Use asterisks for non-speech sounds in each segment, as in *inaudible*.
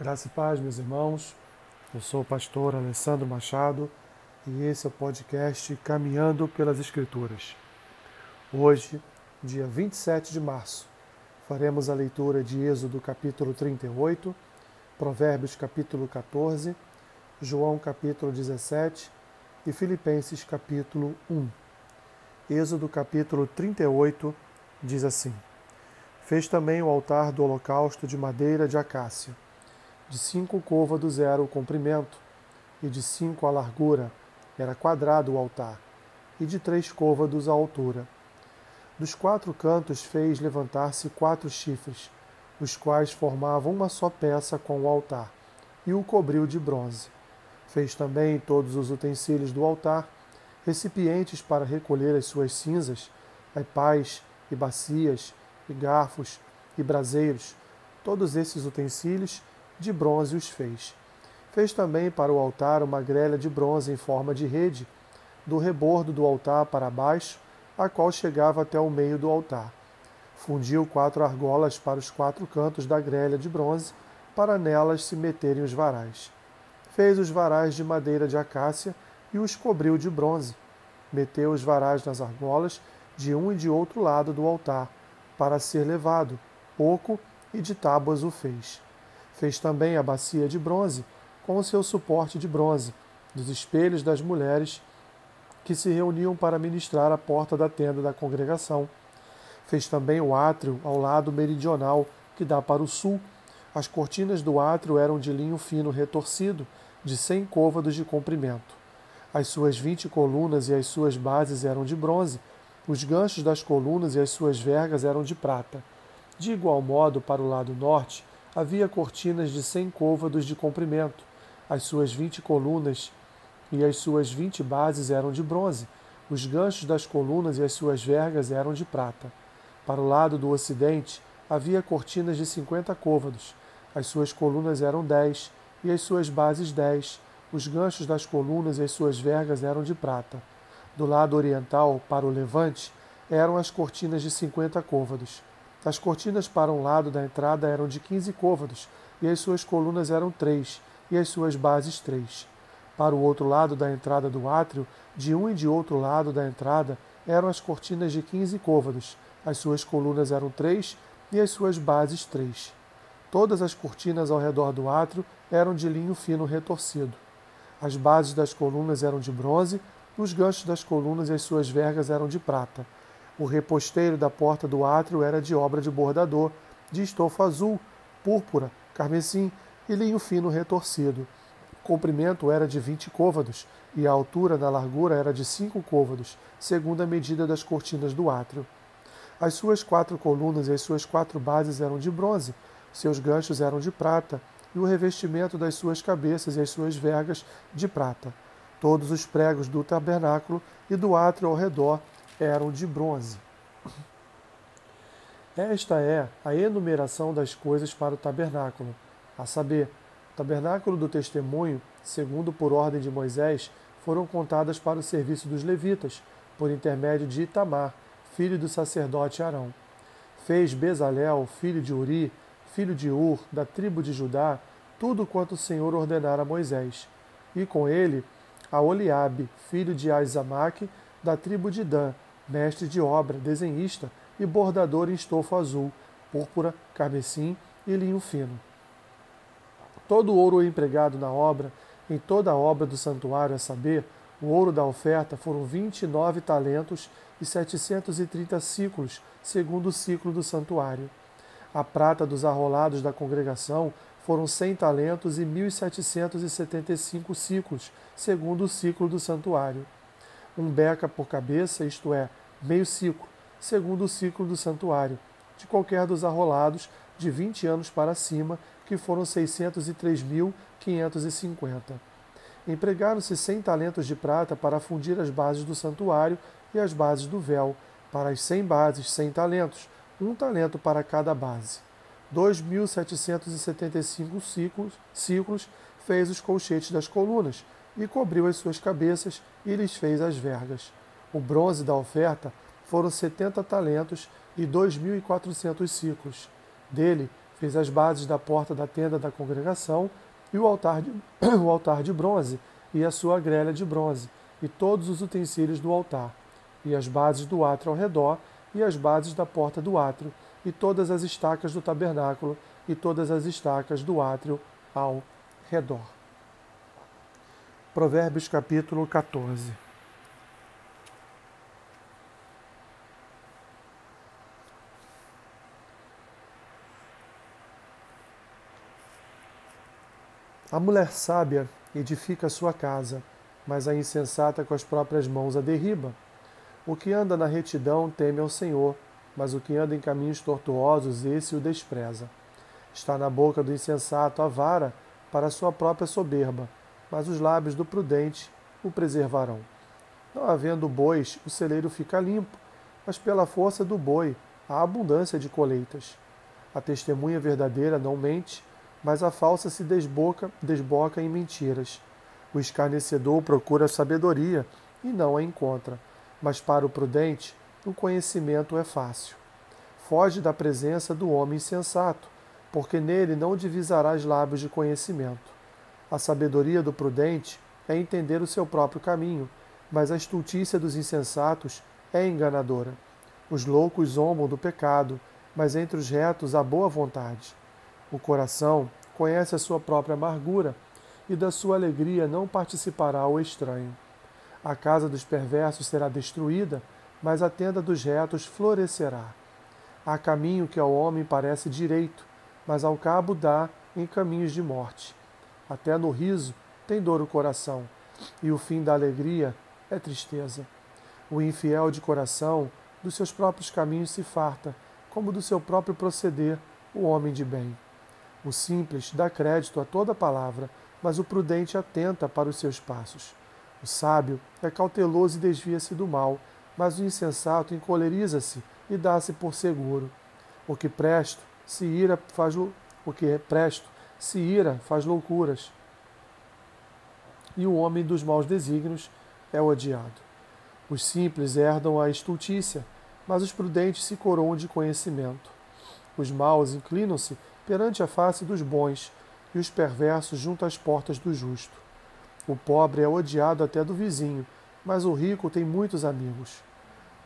Graça e paz, meus irmãos. Eu sou o pastor Alessandro Machado e esse é o podcast Caminhando pelas Escrituras. Hoje, dia 27 de março, faremos a leitura de Êxodo capítulo 38, Provérbios capítulo 14, João capítulo 17 e Filipenses capítulo 1. Êxodo capítulo 38 diz assim: Fez também o altar do holocausto de madeira de acácia de cinco côvados era o comprimento, e de cinco a largura, era quadrado o altar, e de três côvados a altura. Dos quatro cantos fez levantar-se quatro chifres, os quais formavam uma só peça com o altar, e o cobriu de bronze. Fez também todos os utensílios do altar, recipientes para recolher as suas cinzas, e pás, e bacias, e garfos, e braseiros. Todos esses utensílios de bronze os fez. Fez também para o altar uma grelha de bronze em forma de rede, do rebordo do altar para baixo, a qual chegava até o meio do altar. Fundiu quatro argolas para os quatro cantos da grelha de bronze, para nelas se meterem os varais. Fez os varais de madeira de acácia e os cobriu de bronze. Meteu os varais nas argolas, de um e de outro lado do altar, para ser levado. Oco e de tábuas o fez. Fez também a bacia de bronze, com o seu suporte de bronze, dos espelhos das mulheres que se reuniam para ministrar à porta da tenda da congregação. Fez também o átrio ao lado meridional, que dá para o sul. As cortinas do átrio eram de linho fino retorcido, de cem côvados de comprimento. As suas vinte colunas e as suas bases eram de bronze, os ganchos das colunas e as suas vergas eram de prata. De igual modo, para o lado norte, havia cortinas de cem côvados de comprimento. As suas vinte colunas e as suas vinte bases eram de bronze. Os ganchos das colunas e as suas vergas eram de prata. Para o lado do ocidente havia cortinas de cinquenta côvados. As suas colunas eram dez e as suas bases dez. Os ganchos das colunas e as suas vergas eram de prata. Do lado oriental, para o levante, eram as cortinas de cinquenta côvados. As cortinas para um lado da entrada eram de quinze côvados, e as suas colunas eram três, e as suas bases três. Para o outro lado da entrada do átrio, de um e de outro lado da entrada, eram as cortinas de quinze côvados, as suas colunas eram três, e as suas bases três. Todas as cortinas ao redor do átrio eram de linho fino retorcido. As bases das colunas eram de bronze, os ganchos das colunas e as suas vergas eram de prata. O reposteiro da porta do átrio era de obra de bordador, de estofa azul, púrpura, carmesim e linho fino retorcido. O comprimento era de vinte côvados e a altura na largura era de cinco côvados, segundo a medida das cortinas do átrio. As suas quatro colunas e as suas quatro bases eram de bronze, seus ganchos eram de prata, e o revestimento das suas cabeças e as suas vergas de prata. Todos os pregos do tabernáculo e do átrio ao redor eram de bronze. Esta é a enumeração das coisas para o tabernáculo, a saber, o tabernáculo do testemunho, segundo por ordem de Moisés, foram contadas para o serviço dos levitas, por intermédio de Itamar, filho do sacerdote Arão. Fez Bezalel, filho de Uri, filho de Ur, da tribo de Judá, tudo quanto o Senhor ordenara a Moisés. E com ele, a Oliabe, filho de Aizamaque, da tribo de Dan, mestre de obra, desenhista e bordador em estofo azul, púrpura, carmesim e linho fino. Todo o ouro empregado na obra, em toda a obra do santuário, a saber, o ouro da oferta foram vinte e nove talentos e setecentos e trinta ciclos, segundo o ciclo do santuário. A prata dos arrolados da congregação foram cem talentos e mil setecentos e setenta e cinco ciclos, segundo o ciclo do santuário. Um beca por cabeça, isto é, meio ciclo, segundo o ciclo do santuário, de qualquer dos arrolados de 20 anos para cima, que foram 603.550. Empregaram-se cem talentos de prata para fundir as bases do santuário e as bases do véu, para as cem bases, cem talentos, um talento para cada base. 2.775 ciclos, ciclos fez os colchetes das colunas, e cobriu as suas cabeças e lhes fez as vergas. O bronze da oferta foram setenta talentos e dois mil e quatrocentos ciclos. Dele Fez as bases da porta da tenda da congregação e o altar de, *coughs* o altar de bronze e a sua grelha de bronze e todos os utensílios do altar e as bases do átrio ao redor e as bases da porta do átrio e todas as estacas do tabernáculo e todas as estacas do átrio ao redor. Provérbios capítulo 14. A mulher sábia edifica sua casa, mas a insensata com as próprias mãos a derriba. O que anda na retidão teme ao Senhor, mas o que anda em caminhos tortuosos, esse o despreza. Está na boca do insensato a vara para sua própria soberba, mas os lábios do prudente o preservarão. Não havendo bois, o celeiro fica limpo, mas pela força do boi há abundância de colheitas. A testemunha verdadeira não mente, mas a falsa se desboca, desboca em mentiras. O escarnecedor procura sabedoria e não a encontra, mas para o prudente o conhecimento é fácil. Foge da presença do homem insensato, porque nele não divisarás lábios de conhecimento. A sabedoria do prudente é entender o seu próprio caminho, mas a estultícia dos insensatos é enganadora. Os loucos zombam do pecado, mas entre os retos há boa vontade. O coração conhece a sua própria amargura, e da sua alegria não participará o estranho. A casa dos perversos será destruída, mas a tenda dos retos florescerá. Há caminho que ao homem parece direito, mas ao cabo dá em caminhos de morte. Até no riso tem dor o coração, e o fim da alegria é tristeza. O infiel de coração dos seus próprios caminhos se farta, como do seu próprio proceder o homem de bem. O simples dá crédito a toda palavra, mas o prudente atenta para os seus passos. O sábio é cauteloso e desvia-se do mal, mas o insensato encoleriza-se e dá-se por seguro. O que presto se ira faz o que é presto se ira faz loucuras. E o homem dos maus desígnios é odiado. Os simples herdam a estultícia, mas os prudentes se coroam de conhecimento. Os maus inclinam-se perante a face dos bons, e os perversos junto às portas do justo. O pobre é odiado até do vizinho, mas o rico tem muitos amigos.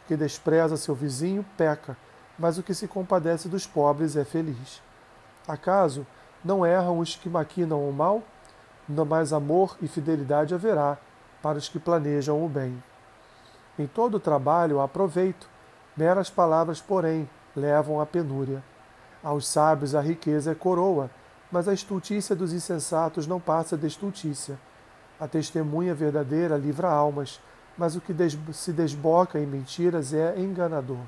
O que despreza seu vizinho peca, mas o que se compadece dos pobres é feliz. Acaso não erram os que maquinam o mal? Não mais amor e fidelidade haverá para os que planejam o bem. Em todo trabalho há proveito, meras palavras, porém, levam à penúria. Aos sábios a riqueza é coroa, mas a estultícia dos insensatos não passa de estultícia. A testemunha verdadeira livra almas, mas o que se desboca em mentiras é enganador.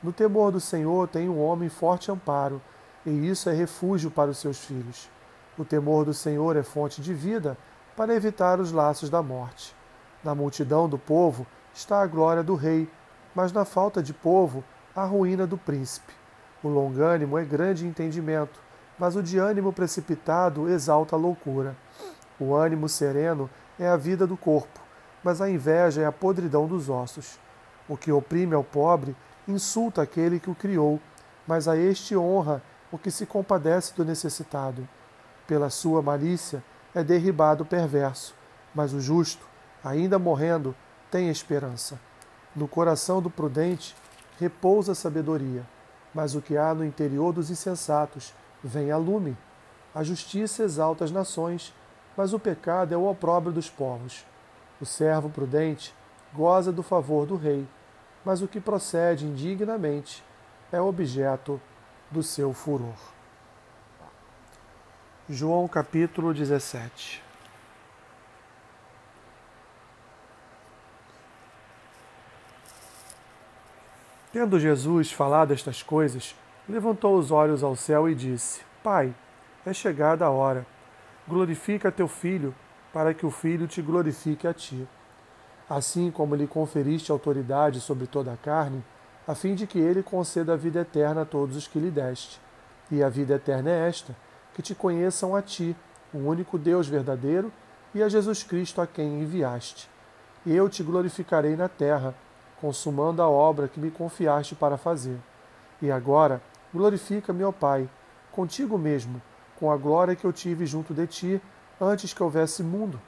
No temor do Senhor tem um homem forte amparo, e isso é refúgio para os seus filhos. O temor do Senhor é fonte de vida, para evitar os laços da morte. Na multidão do povo está a glória do rei, mas na falta de povo, a ruína do príncipe. O longânimo é grande entendimento, mas o de ânimo precipitado exalta a loucura. O ânimo sereno é a vida do corpo, mas a inveja é a podridão dos ossos. O que oprime ao pobre insulta aquele que o criou, mas a este honra o que se compadece do necessitado. Pela sua malícia é derribado o perverso, mas o justo, ainda morrendo, tem esperança. No coração do prudente repousa a sabedoria mas o que há no interior dos insensatos vem a lume. A justiça exalta as nações, mas o pecado é o opróbrio dos povos. O servo prudente goza do favor do rei, mas o que procede indignamente é objeto do seu furor. João capítulo 17 Tendo Jesus falado estas coisas, levantou os olhos ao céu e disse: Pai, é chegada a hora. Glorifica teu filho, para que o filho te glorifique a ti. Assim como lhe conferiste autoridade sobre toda a carne, a fim de que ele conceda a vida eterna a todos os que lhe deste. E a vida eterna é esta: que te conheçam a ti, o único Deus verdadeiro, e a Jesus Cristo a quem enviaste. Eu te glorificarei na terra consumando a obra que me confiaste para fazer. E agora, glorifica-me, ó Pai, contigo mesmo, com a glória que eu tive junto de ti, antes que houvesse mundo.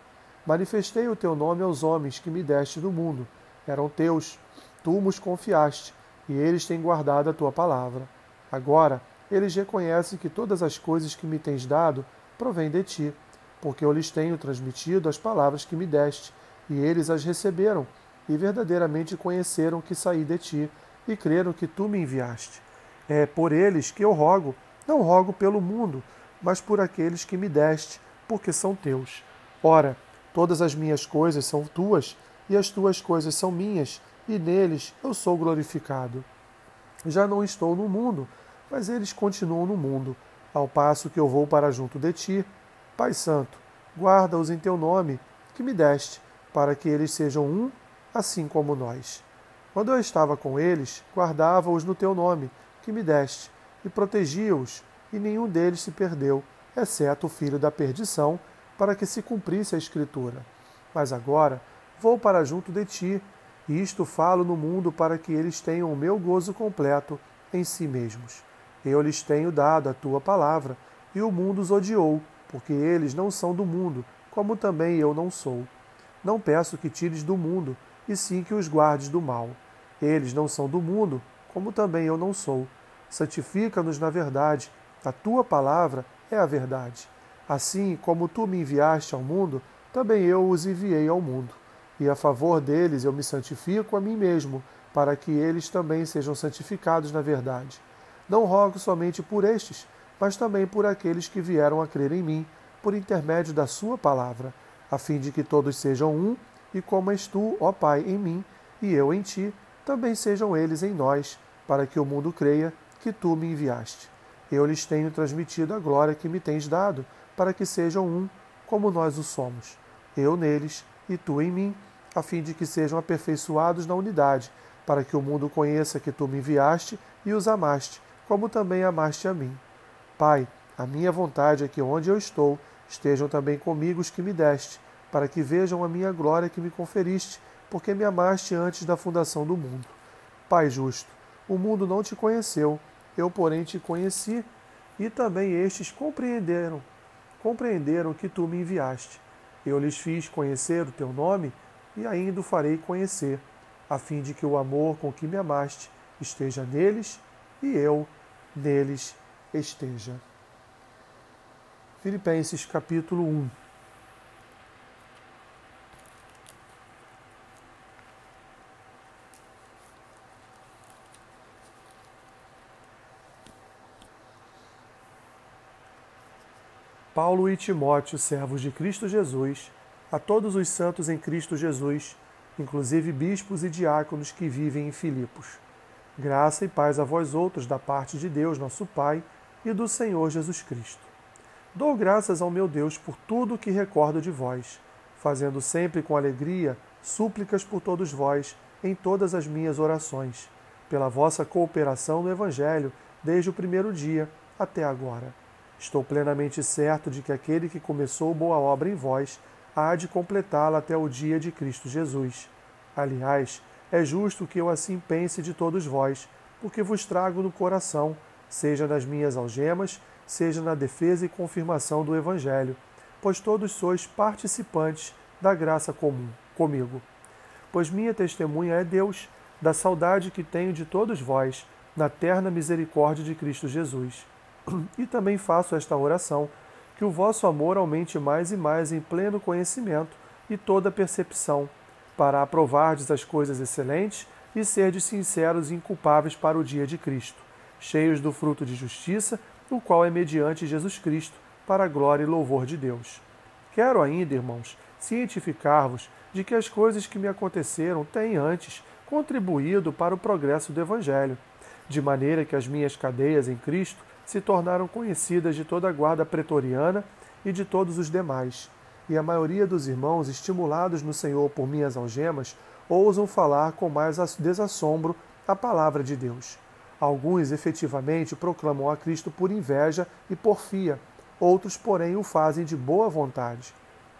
Manifestei o teu nome aos homens que me deste do mundo. Eram teus, tu os confiaste, e eles têm guardado a tua palavra. Agora, eles reconhecem que todas as coisas que me tens dado provêm de ti, porque eu lhes tenho transmitido as palavras que me deste, e eles as receberam, e verdadeiramente conheceram que saí de ti, e creram que tu me enviaste. É por eles que eu rogo, não rogo pelo mundo, mas por aqueles que me deste, porque são teus. Ora, todas as minhas coisas são tuas, e as tuas coisas são minhas, e neles eu sou glorificado. Já não estou no mundo, mas eles continuam no mundo, ao passo que eu vou para junto de ti. Pai Santo, guarda-os em teu nome, que me deste, para que eles sejam um, assim como nós. Quando eu estava com eles, guardava-os no teu nome, que me deste, e protegia-os, e nenhum deles se perdeu, exceto o filho da perdição, para que se cumprisse a Escritura. Mas agora vou para junto de ti, e isto falo no mundo para que eles tenham o meu gozo completo em si mesmos. Eu lhes tenho dado a tua palavra, e o mundo os odiou, porque eles não são do mundo, como também eu não sou. Não peço que tires do mundo, e sim que os guardes do mal. Eles não são do mundo, como também eu não sou. Santifica-nos na verdade. A tua palavra é a verdade. Assim como tu me enviaste ao mundo, também eu os enviei ao mundo. E a favor deles eu me santifico a mim mesmo, para que eles também sejam santificados na verdade. Não rogo somente por estes, mas também por aqueles que vieram a crer em mim, por intermédio da Sua palavra, a fim de que todos sejam um, e como és tu, ó Pai, em mim, e eu em ti, também sejam eles em nós, para que o mundo creia que tu me enviaste. Eu lhes tenho transmitido a glória que me tens dado, para que sejam um, como nós o somos. Eu neles e tu em mim, a fim de que sejam aperfeiçoados na unidade, para que o mundo conheça que tu me enviaste e os amaste, como também amaste a mim. Pai, a minha vontade é que onde eu estou estejam também comigo os que me deste, para que vejam a minha glória que me conferiste, porque me amaste antes da fundação do mundo. Pai justo, o mundo não te conheceu, eu, porém, te conheci, e também estes compreenderam, compreenderam que tu me enviaste. Eu lhes fiz conhecer o teu nome e ainda o farei conhecer, a fim de que o amor com que me amaste esteja neles e eu neles esteja. Filipenses capítulo 1 Paulo e Timóteo, servos de Cristo Jesus, a todos os santos em Cristo Jesus, inclusive bispos e diáconos que vivem em Filipos. Graça e paz a vós outros da parte de Deus, nosso Pai, e do Senhor Jesus Cristo. Dou graças ao meu Deus por tudo o que recordo de vós, fazendo sempre com alegria súplicas por todos vós em todas as minhas orações, pela vossa cooperação no Evangelho desde o primeiro dia até agora Estou plenamente certo de que aquele que começou boa obra em vós há de completá-la até o dia de Cristo Jesus. Aliás, é justo que eu assim pense de todos vós, porque vos trago no coração, seja nas minhas algemas, seja na defesa e confirmação do Evangelho, pois todos sois participantes da graça comum comigo. Pois minha testemunha é Deus, da saudade que tenho de todos vós, na terna misericórdia de Cristo Jesus e também faço esta oração, que o vosso amor aumente mais e mais em pleno conhecimento e toda percepção, para aprovardes as coisas excelentes e serdes sinceros e inculpáveis para o dia de Cristo, cheios do fruto de justiça, o qual é mediante Jesus Cristo, para a glória e louvor de Deus. Quero ainda, irmãos, cientificar-vos de que as coisas que me aconteceram têm antes contribuído para o progresso do Evangelho, de maneira que as minhas cadeias em Cristo se tornaram conhecidas de toda a guarda pretoriana e de todos os demais. E a maioria dos irmãos, estimulados no Senhor por minhas algemas, ousam falar com mais desassombro a palavra de Deus. Alguns efetivamente proclamam a Cristo por inveja e porfia, outros, porém, o fazem de boa vontade.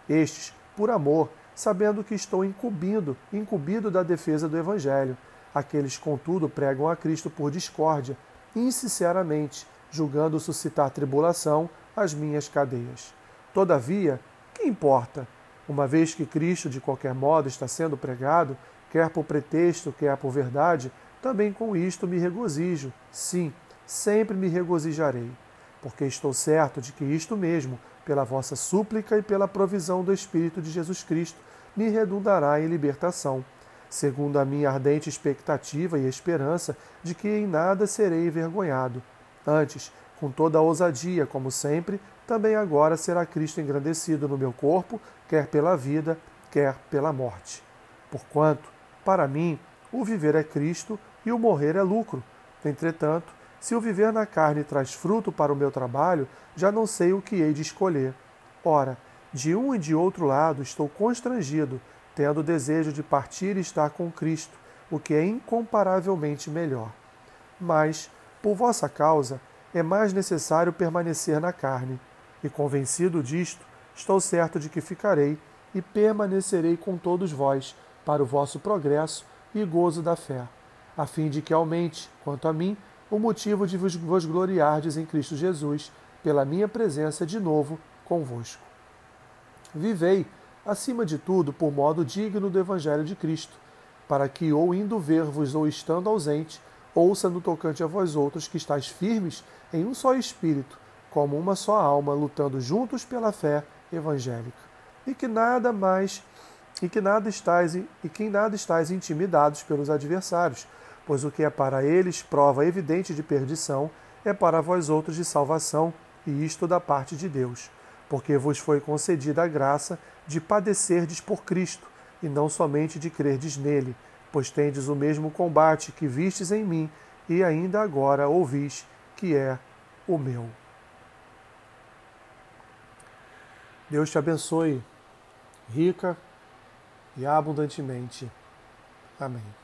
Estes, por amor, sabendo que estou incumbido, incumbido da defesa do Evangelho. Aqueles, contudo, pregam a Cristo por discórdia, insinceramente, julgando suscitar tribulação às minhas cadeias. Todavia, que importa? Uma vez que Cristo, de qualquer modo, está sendo pregado, quer por pretexto, quer por verdade, também com isto me regozijo. Sim, sempre me regozijarei, porque estou certo de que isto mesmo, pela vossa súplica e pela provisão do Espírito de Jesus Cristo, me redundará em libertação, segundo a minha ardente expectativa e esperança de que em nada serei envergonhado. Antes, com toda a ousadia, como sempre, também agora será Cristo engrandecido no meu corpo, quer pela vida, quer pela morte. Porquanto, para mim, o viver é Cristo e o morrer é lucro. Entretanto, se o viver na carne traz fruto para o meu trabalho, já não sei o que hei de escolher. Ora, de um e de outro lado estou constrangido, tendo o desejo de partir e estar com Cristo, o que é incomparavelmente melhor. Mas, por vossa causa, é mais necessário permanecer na carne, e convencido disto, estou certo de que ficarei e permanecerei com todos vós, para o vosso progresso e gozo da fé, a fim de que aumente, quanto a mim, o motivo de vos gloriardes em Cristo Jesus, pela minha presença de novo convosco. Vivei, acima de tudo, por modo digno do Evangelho de Cristo, para que, ou indo ver-vos ou estando ausente, ouça no tocante a vós outros que estáis firmes em um só espírito, como uma só alma, lutando juntos pela fé evangélica, e que nada mais e que nada estáis e que em nada estáis intimidados pelos adversários, pois o que é para eles prova evidente de perdição é para vós outros de salvação, e isto da parte de Deus, porque vos foi concedida a graça de padecerdes por Cristo, e não somente de crerdes nele, pois tendes o mesmo combate que vistes em mim, e ainda agora ouvis que é o meu. Deus te abençoe rica e abundantemente. Amém.